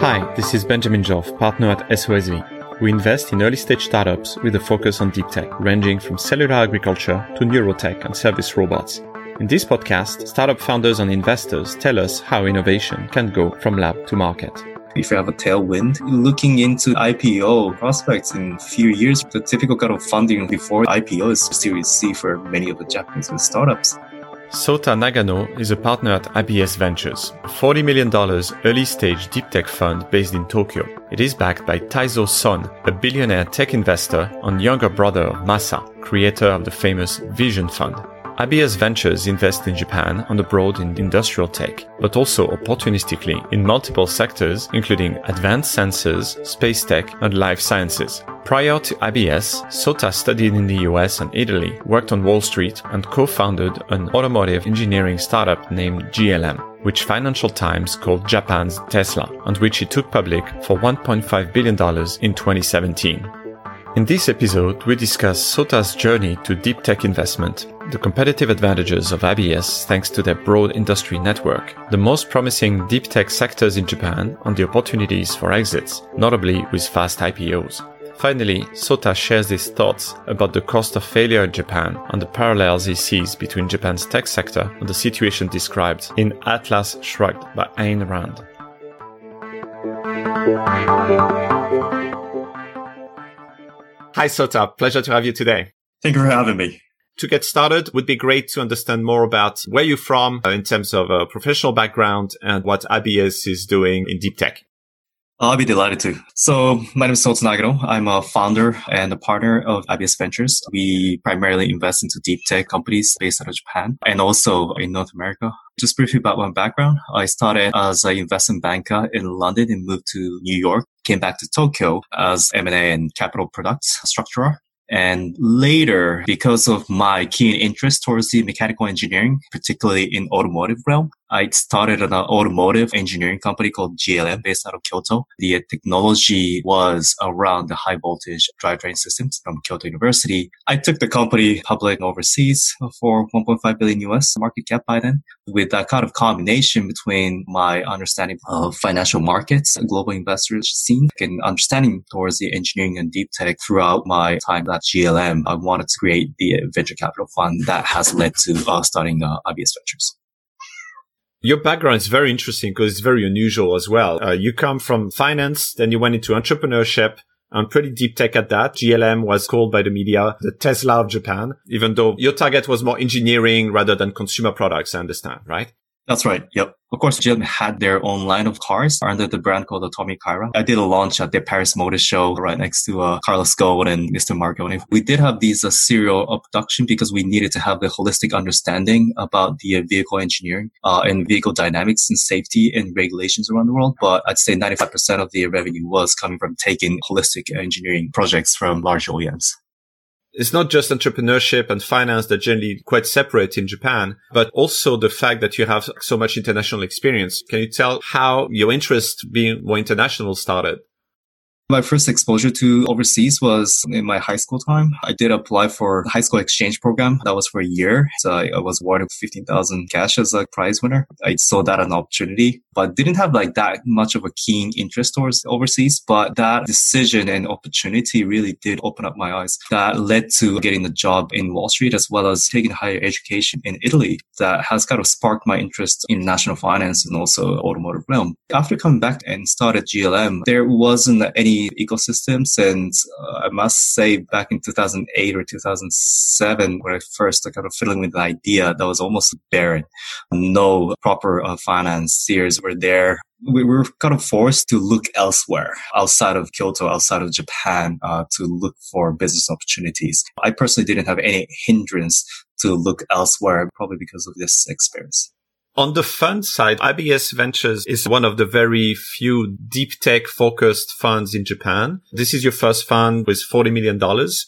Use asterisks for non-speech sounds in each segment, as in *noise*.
Hi, this is Benjamin Joffe, partner at SOSV. We invest in early stage startups with a focus on deep tech, ranging from cellular agriculture to neurotech and service robots. In this podcast, startup founders and investors tell us how innovation can go from lab to market. If you have a tailwind, looking into IPO prospects in a few years, the typical kind of funding before IPO is Series C for many of the Japanese startups. Sota Nagano is a partner at ABS Ventures, a $40 million early stage deep tech fund based in Tokyo. It is backed by Taizo Son, a billionaire tech investor and younger brother of Masa, creator of the famous Vision Fund. ABS Ventures invest in Japan and abroad in industrial tech, but also opportunistically in multiple sectors, including advanced sensors, space tech, and life sciences. Prior to ABS, Sota studied in the US and Italy, worked on Wall Street, and co-founded an automotive engineering startup named GLM, which Financial Times called Japan's Tesla, and which he took public for $1.5 billion in 2017. In this episode, we discuss Sota's journey to deep tech investment, the competitive advantages of ABS thanks to their broad industry network, the most promising deep tech sectors in Japan, and the opportunities for exits, notably with fast IPOs. Finally, Sota shares his thoughts about the cost of failure in Japan and the parallels he sees between Japan's tech sector and the situation described in Atlas Shrugged by Ayn Rand. Hi, Sota. Pleasure to have you today. Thank you for having me. To get started, would be great to understand more about where you're from uh, in terms of a professional background and what ABS is doing in deep tech. I'll be delighted to. So my name is Sota Nagano. I'm a founder and a partner of ABS Ventures. We primarily invest into deep tech companies based out of Japan and also in North America. Just briefly about my background. I started as an investment banker in London and moved to New York. Came back to Tokyo as M&A and capital products structurer. And later, because of my keen interest towards the mechanical engineering, particularly in automotive realm, I started an automotive engineering company called GLM based out of Kyoto. The technology was around the high voltage drivetrain systems from Kyoto University. I took the company public overseas for 1.5 billion US market cap by then with that kind of combination between my understanding of financial markets, global investors scene and understanding towards the engineering and deep tech throughout my time at GLM. I wanted to create the venture capital fund that has led to uh, starting uh, ABS Ventures. Your background is very interesting because it's very unusual as well. Uh, you come from finance, then you went into entrepreneurship and pretty deep tech at that. GLM was called by the media the Tesla of Japan, even though your target was more engineering rather than consumer products, I understand, right? That's right. Yep. Of course, GM had their own line of cars under the brand called Tommykaira. I did a launch at the Paris Motor Show right next to uh, Carlos Ghosn and Mr. Marchionne. We did have these uh, serial production because we needed to have the holistic understanding about the uh, vehicle engineering uh, and vehicle dynamics and safety and regulations around the world. But I'd say 95% of the revenue was coming from taking holistic engineering projects from large OEMs it's not just entrepreneurship and finance that generally quite separate in Japan, but also the fact that you have so much international experience. Can you tell how your interest being more international started? My first exposure to overseas was in my high school time. I did apply for high school exchange program. That was for a year. So I, was awarded 15,000 cash as a prize winner. I saw that an opportunity, but didn't have like that much of a keen interest towards overseas. But that decision and opportunity really did open up my eyes. That led to getting the job in Wall Street as well as taking higher education in Italy. That has kind of sparked my interest in national finance and also automotive realm. After coming back and started GLM, there wasn't any ecosystems. And uh, I must say, back in 2008 or 2007, when I first kind of fiddling with the idea, that was almost barren. No proper uh, financiers were there we were kind of forced to look elsewhere outside of Kyoto, outside of Japan, uh, to look for business opportunities. I personally didn't have any hindrance to look elsewhere, probably because of this experience. On the fund side, ABS Ventures is one of the very few deep tech focused funds in Japan. This is your first fund with $40 million.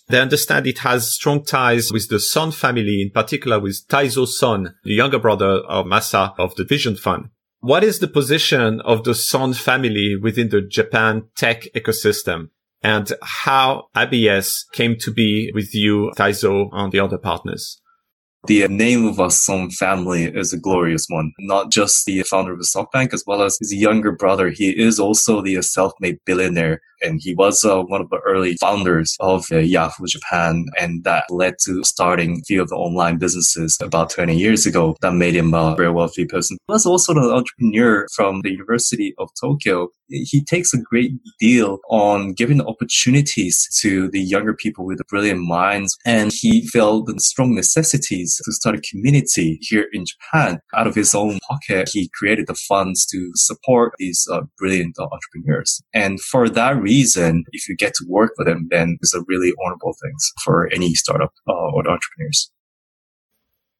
They understand it has strong ties with the Son family, in particular with Taizo Son, the younger brother of Masa of the Vision Fund. What is the position of the Son family within the Japan tech ecosystem? And how IBS came to be with you, Taizo, and the other partners? The name of our family is a glorious one. Not just the founder of SoftBank, as well as his younger brother. He is also the self-made billionaire and he was uh, one of the early founders of uh, Yahoo Japan, and that led to starting a few of the online businesses about 20 years ago that made him a very wealthy person. He was also an entrepreneur from the University of Tokyo. He takes a great deal on giving opportunities to the younger people with brilliant minds, and he felt the strong necessities to start a community here in Japan. Out of his own pocket, he created the funds to support these uh, brilliant entrepreneurs. And for that reason, reason, if you get to work with him, then it's a really honorable thing for any startup uh, or entrepreneurs.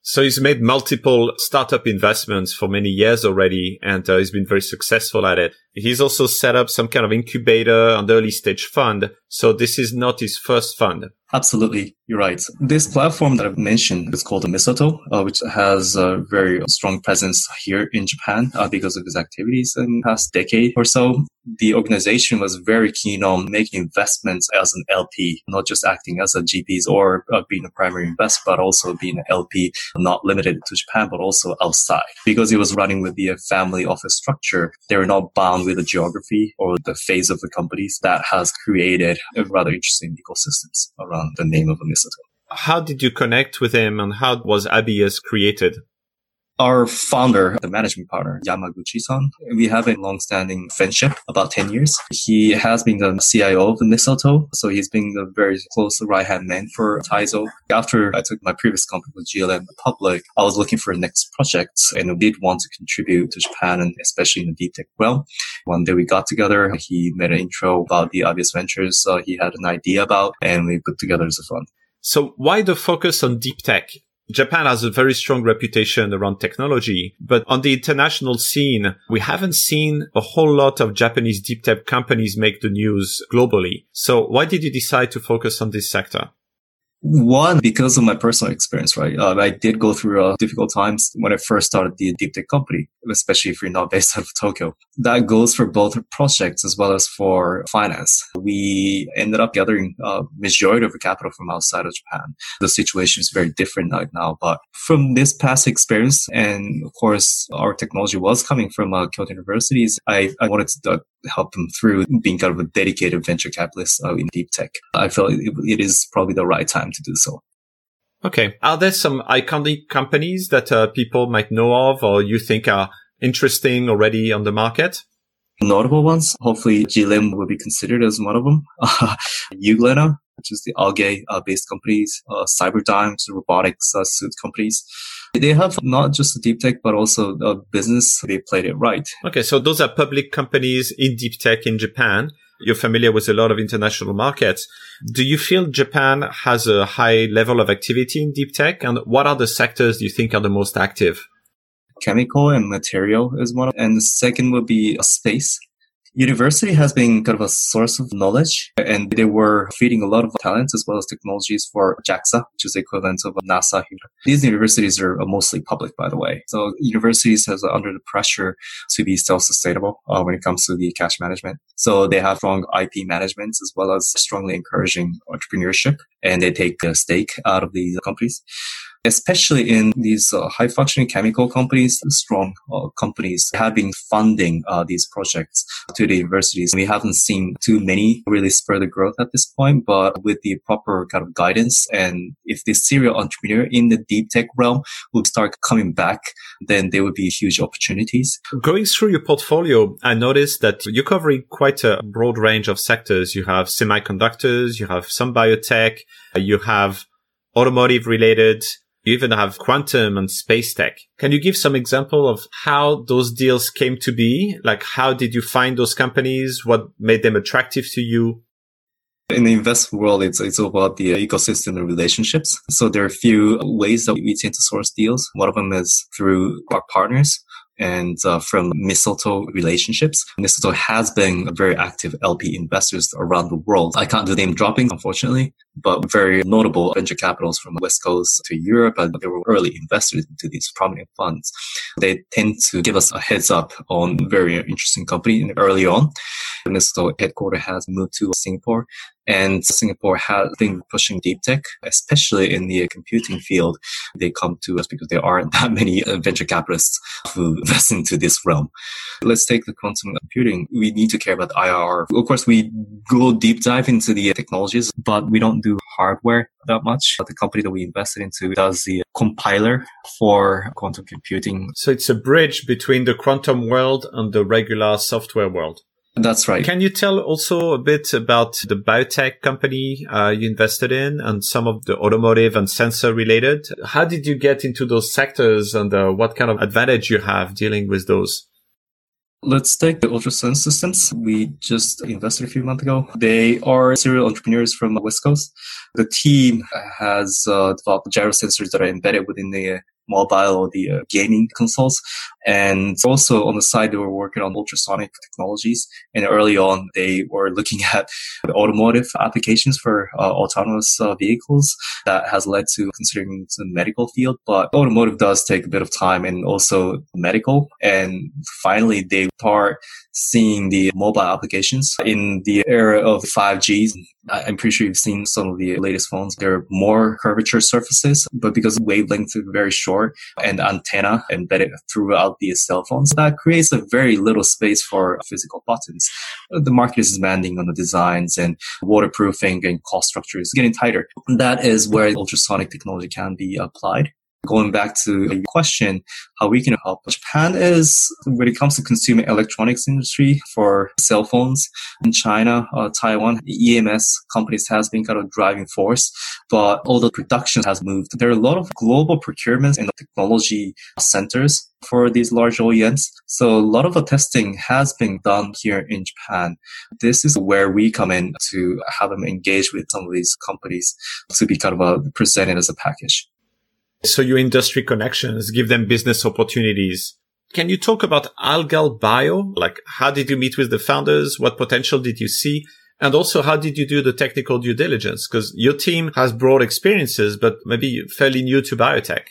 So he's made multiple startup investments for many years already, and uh, he's been very successful at it. He's also set up some kind of incubator and early stage fund. So this is not his first fund. Absolutely. You're right. This platform that I've mentioned is called Mistletoe, uh, which has a very strong presence here in Japan uh, because of its activities in the past decade or so. The organization was very keen on making investments as an LP, not just acting as a GPs or uh, being a primary investor, but also being an LP, not limited to Japan, but also outside. Because it was running with the family office structure, they were not bound with the geography or the phase of the companies that has created a rather interesting ecosystems around the name of a mistletoe. How did you connect with him and how was ABS created? Our founder, the management partner, Yamaguchi-san, we have a long-standing friendship, about 10 years. He has been the CIO of Mistletoe, so he's been the very close right-hand man for Taizo. After I took my previous company with GLM public, I was looking for the next project and did want to contribute to Japan and especially in the deep tech realm. One day we got together, he made an intro about the ABS Ventures uh, he had an idea about, and we put together as a fund. So why the focus on deep tech? Japan has a very strong reputation around technology, but on the international scene, we haven't seen a whole lot of Japanese deep tech companies make the news globally. So why did you decide to focus on this sector? One, because of my personal experience, right? Uh, I did go through uh, difficult times when I first started the deep tech company, especially if you're not *laughs* based out of Tokyo. That goes for both projects as well as for finance. We ended up gathering a uh, majority of the capital from outside of Japan. The situation is very different right now, but from this past experience, and of course, our technology was coming from uh, Kyoto universities, I, I wanted to help them through being kind of a dedicated venture capitalist uh, in deep tech. I feel it, it is probably the right time to do so. Okay. Are there some iconic companies that uh, people might know of or you think are interesting already on the market? Notable ones. Hopefully GLM will be considered as one of them. *laughs* Uh, Euglena, which is the algae uh, based companies, uh, Cyberdyne, robotics uh, suit companies. They have not just deep tech, but also a business. They played it right. Okay. So those are public companies in deep tech in Japan. You're familiar with a lot of international markets. Do you feel Japan has a high level of activity in deep tech? And what are the sectors you think are the most active? Chemical and material is one. And the second would be space university has been kind of a source of knowledge and they were feeding a lot of talents as well as technologies for JAXA, which is the equivalent of NASA here. These universities are mostly public, by the way. So universities has under the pressure to be self-sustainable uh, when it comes to the cash management. So they have strong IP management as well as strongly encouraging entrepreneurship and they take a stake out of these companies especially in these uh, high functioning chemical companies, strong uh, companies have been funding uh, these projects to the universities. We haven't seen too many really spur the growth at this point, but with the proper kind of guidance and if the serial entrepreneur in the deep tech realm would start coming back, then there would be huge opportunities. Going through your portfolio, I noticed that you're covering quite a broad range of sectors. You have semiconductors, you have some biotech, you have automotive related, you even have quantum and space tech. Can you give some example of how those deals came to be? Like, how did you find those companies? What made them attractive to you? In the investment world, it's, it's about the ecosystem and relationships. So there are a few ways that we tend to source deals. One of them is through our partners and uh, from Mistletoe relationships. Mistletoe has been a very active LP investors around the world. I can't do name dropping, unfortunately, but very notable venture capitals from the West Coast to Europe. And they were early investors into these prominent funds. They tend to give us a heads up on very interesting company early on. And this headquarter has moved to Singapore and Singapore has been pushing deep tech, especially in the computing field. They come to us because there aren't *laughs* that many uh, venture capitalists who invest into this realm. Let's take the quantum computing. We need to care about IRR. Of course, we go deep dive into the technologies, but we don't do hardware that much. The company that we invested into does the compiler for quantum computing. So it's a bridge between the quantum world and the regular software world. That's right. Can you tell also a bit about the biotech company uh, you invested in and some of the automotive and sensor related? How did you get into those sectors and uh, what kind of advantage you have dealing with those? Let's take the ultrasound systems. We just invested a few months ago. They are serial entrepreneurs from West Coast. The team has uh, developed gyro sensors that are embedded within the mobile or the uh, gaming consoles. And also on the side, they were working on ultrasonic technologies. And early on, they were looking *laughs* at automotive applications for uh, autonomous uh, vehicles that has led to considering the medical field. But automotive does take a bit of time and also medical. And finally, they start seeing the mobile applications in the era of 5G. I'm pretty sure you've seen some of the latest phones. There are more curvature surfaces, but because wavelengths are very short and antenna embedded throughout the cell phones, that creates a very little space for physical buttons. The market is demanding on the designs and waterproofing and cost structure is getting tighter. That is where ultrasonic technology can be applied. Going back to your question, how we can help. Japan is, when it comes to consumer electronics industry for cell phones in China, uh, Taiwan, EMS companies has been kind of driving force, but all the production has moved, there are a lot of global procurements and technology centers for these large OEMs. So a lot of the testing has been done here in Japan. This is where we come in to have them engage with some of these companies to be kind of a, presented as a package. So your industry connections give them business opportunities. Can you talk about Algal Bio? Like, how did you meet with the founders? What potential did you see? And also, how did you do the technical due diligence? Because your team has broad experiences, but maybe fairly new to biotech.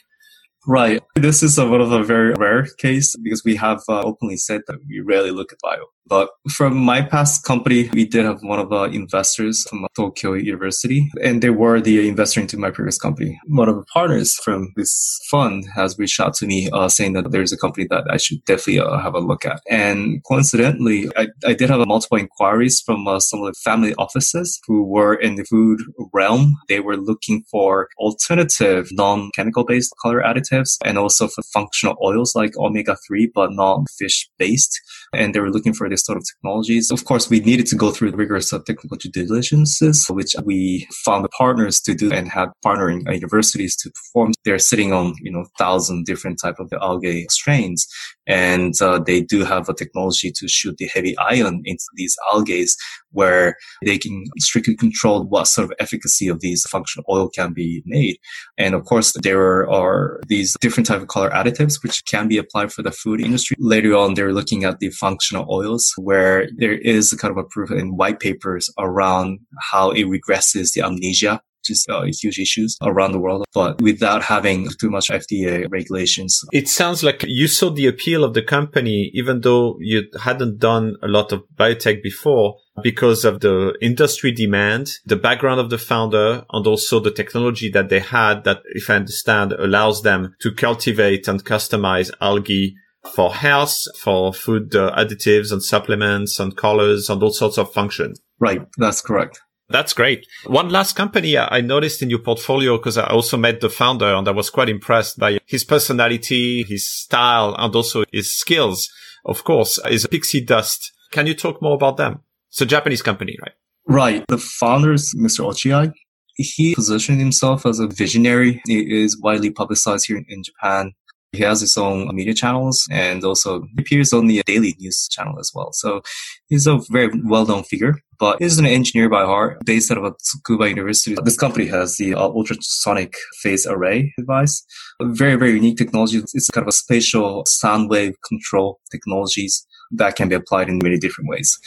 Right. This is a, one of a very rare case because we have uh, openly said that we rarely look at bio. But from my past company, we did have one of the investors from Tokyo University, and they were the investor into my previous company. One of the partners from this fund has reached out to me uh, saying that there's a company that I should definitely uh, have a look at. And coincidentally, I, I did have multiple inquiries from uh, some of the family offices who were in the food realm. They were looking for alternative non-chemical based color additives and also for functional oils like omega-3, but not fish based. And they were looking for this sort of technologies. Of course, we needed to go through rigorous technical due diligences, which we found partners to do and had partnering universities to perform. They're sitting on, you know, thousand different type of the algae strains. And uh, they do have a technology to shoot the heavy ion into these algae where they can strictly control what sort of efficacy of these functional oil can be made. And of course, there are these different type of color additives which can be applied for the food industry. Later on, they're looking at the functional oils where there is a kind of a proof in white papers around how it regresses the amnesia just uh, huge issues around the world, but without having too much FDA regulations. It sounds like you saw the appeal of the company, even though you hadn't done a lot of biotech before because of the industry demand, the background of the founder, and also the technology that they had that, if I understand, allows them to cultivate and customize algae for health, for food uh, additives and supplements and colors and all sorts of functions. Right. That's correct. That's great. One last company I noticed in your portfolio because I also met the founder and I was quite impressed by his personality, his style, and also his skills. Of course, is Pixie Dust. Can you talk more about them? It's a Japanese company, right? Right. The founder is Mr. Ochiai. He positioned himself as a visionary. He is widely publicized here in Japan. He has his own media channels and also appears on the daily news channel as well. So he's a very well-known figure, but he's an engineer by heart based out of Tsukuba University. This company has the uh, ultrasonic phase array device. A very, very unique technology. It's kind of a spatial sound wave control technologies that can be applied in many different ways.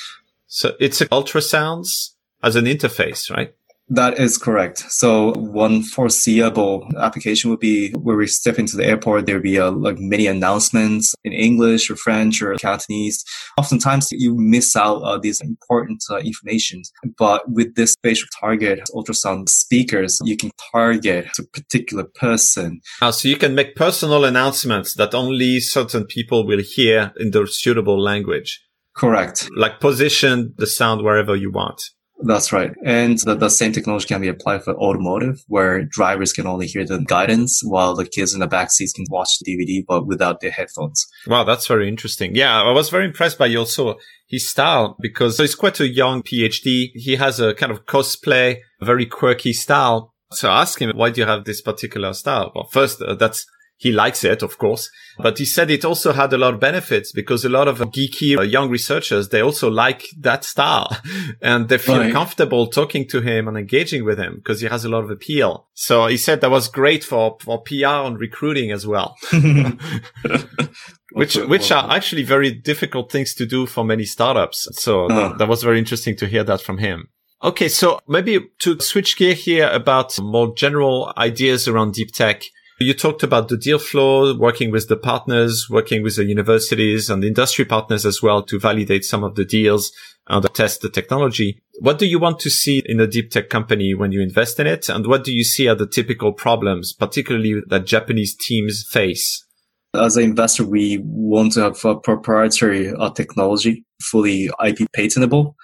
So it's ultrasounds as an interface, right? That is correct. So one foreseeable application would be where we step into the airport, there'd be a, like many announcements in English or French or Cantonese. Oftentimes you miss out uh, these important uh, information. But with this spatial target ultrasound speakers, you can target a particular person. Uh, so you can make personal announcements that only certain people will hear in the suitable language. Correct. Like position the sound wherever you want. That's right. And the, the, same technology can be applied for automotive where drivers can only hear the guidance while the kids in the back seats can watch the DVD, but without their headphones. Wow. That's very interesting. Yeah. I was very impressed by also his style because he's quite a young PhD. He has a kind of cosplay, very quirky style. So I asked him, why do you have this particular style? Well, first, uh, that's he likes it, of course, but he said it also had a lot of benefits because a lot of geeky uh, young researchers, they also like that style *laughs* and they feel right. comfortable talking to him and engaging with him because he has a lot of appeal. So he said that was great for, for PR and recruiting as well. *laughs* *laughs* which which are actually very difficult things to do for many startups. So uh. that was very interesting to hear that from him. Okay, so maybe to switch gear here about more general ideas around deep tech. You talked about the deal flow, working with the partners, working with the universities and industry partners as well to validate some of the deals and test the technology. What do you want to see in a deep tech company when you invest in it? And what do you see are the typical problems, particularly that Japanese teams face? As an investor, we want to have a proprietary uh, technology, fully IP patentable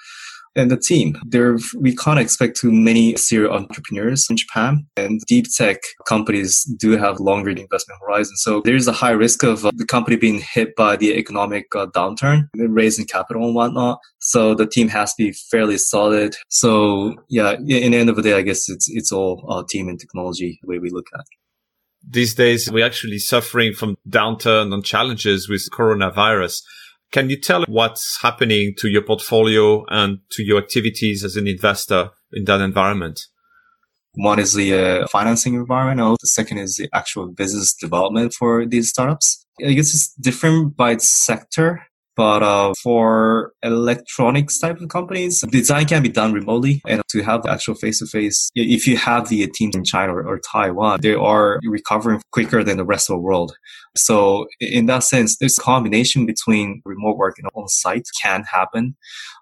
and the team. There, we can't expect too many serial entrepreneurs in Japan, and deep tech companies do have longer investment horizons. So there's a high risk of uh, the company being hit by the economic uh, downturn, raising capital and whatnot. So the team has to be fairly solid. So yeah, in the end of the day, I guess it's it's all uh, team and technology the way we look at. These days, we're actually suffering from downturn and challenges with coronavirus. Can you tell what's happening to your portfolio and to your activities as an investor in that environment? One is the uh, financing environment. The second is the actual business development for these startups. I guess it's different by sector. But uh, for electronics type of companies, design can be done remotely. And to have actual face to face, if you have the teams in China or, or Taiwan, they are recovering quicker than the rest of the world. So in that sense, this combination between remote work and on site can happen.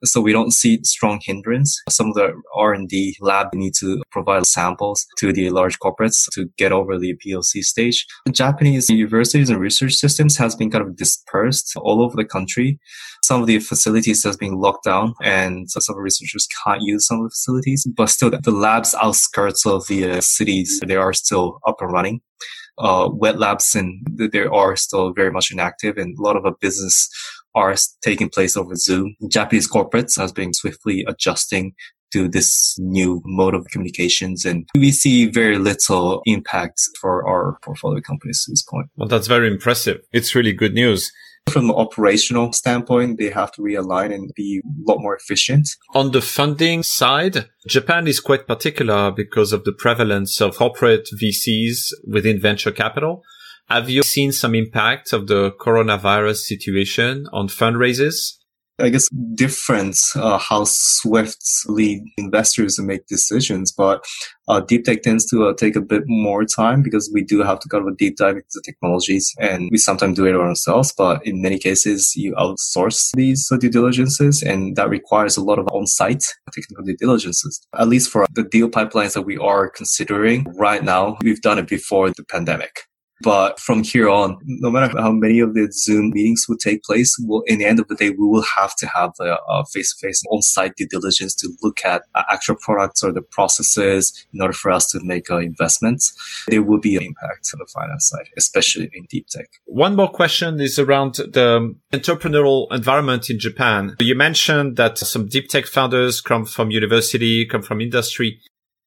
So we don't see strong hindrance. Some of the R&D lab need to provide samples to the large corporates to get over the POC stage. Japanese universities and research systems has been kind of dispersed all over the country some of the facilities has been locked down and some researchers can't use some of the facilities, but still the labs outskirts of the uh, cities, they are still up and running. Uh, wet labs and they are still very much inactive and a lot of a business are taking place over Zoom. Japanese corporates has been swiftly adjusting to this new mode of communications. And we see very little impact for our portfolio companies to this point. Well, that's very impressive. It's really good news. From an operational standpoint, they have to realign and be a lot more efficient. On the funding side, Japan is quite particular because of the prevalence of corporate VCs within venture capital. Have you seen some impact of the coronavirus situation on fundraisers? I guess, different uh, how swiftly investors make decisions. But uh, deep tech tends to uh, take a bit more time because we do have to go of deep dive into the technologies and we sometimes do it ourselves. But in many cases, you outsource these due diligences and that requires a lot of on-site technical due diligences. At least for the deal pipelines that we are considering right now, we've done it before the pandemic. But from here on, no matter how many of the Zoom meetings will take place, will in the end of the day, we will have to have the face to face on-site due diligence to look at uh, actual products or the processes in order for us to make uh, investments. There will be an impact on the finance side, especially in deep tech. One more question is around the entrepreneurial environment in Japan. You mentioned that some deep tech founders come from university, come from industry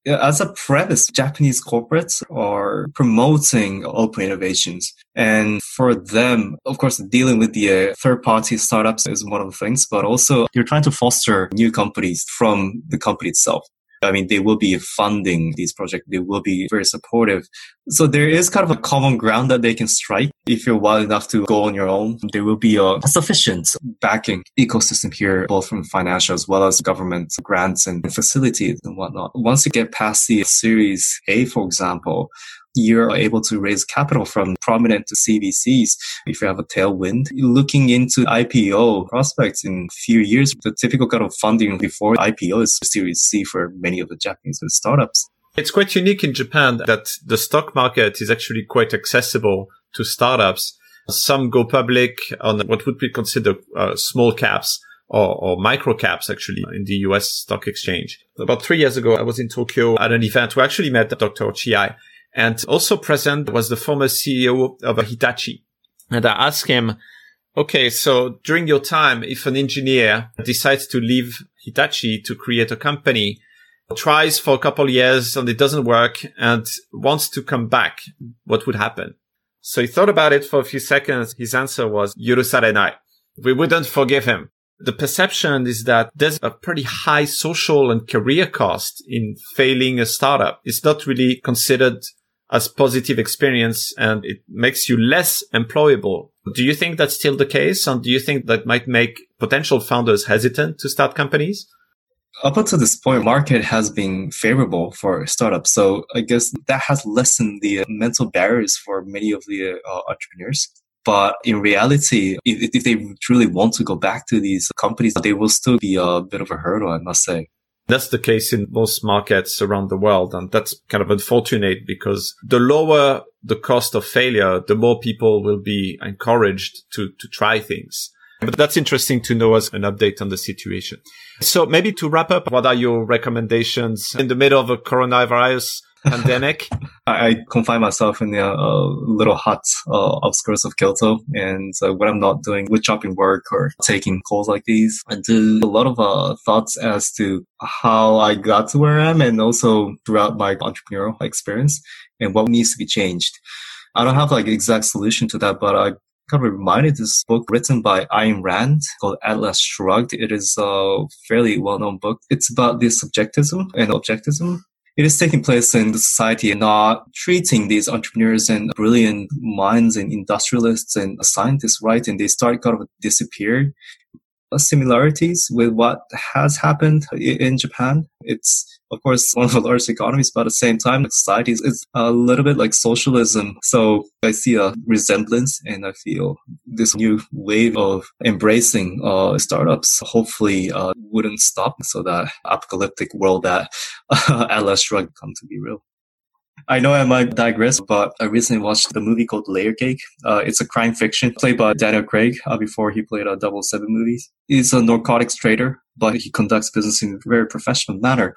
as a premise, Japanese corporates are promoting open innovations. And for them, of course, dealing with the uh, third party startups is one of the things, but also you're trying to foster new companies from the company itself. I mean, they will be funding these projects. They will be very supportive. So there is kind of a common ground that they can strike. If you're wild enough to go on your own, there will be a sufficient backing ecosystem here, both from financial as well as government grants and facilities and whatnot. Once you get past the series A, for example, you're able to raise capital from prominent to CVCs if you have a tailwind. Looking into IPO prospects in a few years, the typical kind of funding before IPO is Series C for many of the Japanese startups. It's quite unique in Japan that the stock market is actually quite accessible to startups. Some go public on what would be considered uh, small caps. Or, or, micro caps actually in the US stock exchange. About three years ago, I was in Tokyo at an event where I actually met Dr. Ochiai and also present was the former CEO of Hitachi. And I asked him, okay, so during your time, if an engineer decides to leave Hitachi to create a company, tries for a couple years and it doesn't work and wants to come back, what would happen? So he thought about it for a few seconds. His answer was, Yurusarenai. We wouldn't forgive him. The perception is that there's a pretty high social and career cost in failing a startup. It's not really considered as positive experience and it makes you less employable. Do you think that's still the case? And do you think that might make potential founders hesitant to start companies? Up until this point, market has been favorable for startups. So I guess that has lessened the mental barriers for many of the uh, entrepreneurs. But in reality, if, if they truly want to go back to these companies, they will still be a bit of a hurdle, I must say. That's the case in most markets around the world. And that's kind of unfortunate because the lower the cost of failure, the more people will be encouraged to, to try things. But that's interesting to know as an update on the situation. So maybe to wrap up, what are your recommendations in the middle of a coronavirus *laughs* pandemic? I confine myself in the uh, little hut uh, outskirts of Kyoto, and uh, when I'm not doing wood chopping work or taking calls like these, I do a lot of thoughts as to how I got to where I am, and also throughout my entrepreneurial experience, and what needs to be changed. I don't have like exact solution to that, but I kind of reminded this book written by Ayn Rand called Atlas Shrugged. It is a fairly well-known book. It's about the subjectivism and objectivism it is taking place in the society and not treating these entrepreneurs and brilliant minds and industrialists and scientists right and they start kind of disappear similarities with what has happened in Japan. It's of course one of the largest economies, but at the same time, society is a little bit like socialism. So I see a resemblance, and I feel this new wave of embracing uh, startups hopefully uh, wouldn't stop, so that apocalyptic world that *laughs* Atlas Shrugged come to be real. I know I might digress, but I recently watched the movie called Layer Cake. Uh, it's a crime fiction played by Daniel Craig uh, before he played a Double Seven movies. He's a narcotics trader, but he conducts business in a very professional manner.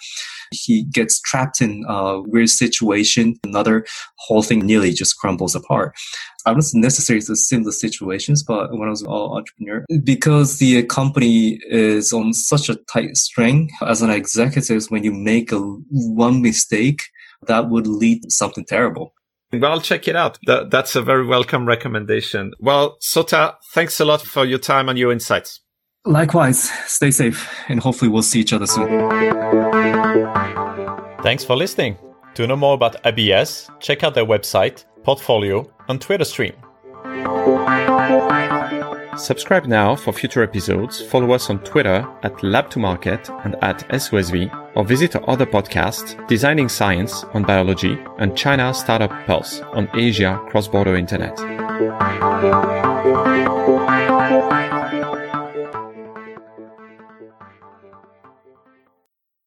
He gets trapped in a weird situation. Another whole thing nearly just crumbles apart. I wasn't necessarily to similar situations, but when I was an entrepreneur, because the company is on such a tight string as an executive, when you make a one mistake, that would lead to something terrible. Well, check it out. That, that's a very welcome recommendation. Well, Sota, thanks a lot for your time and your insights. Likewise, stay safe and hopefully we'll see each other soon. Thanks for listening. To know more about ABS, check out their website, portfolio, and Twitter stream. Subscribe now for future episodes. Follow us on Twitter at Lab2Market and at SOSV, or visit our other podcasts, Designing Science on Biology and China Startup Pulse on Asia Cross Border Internet.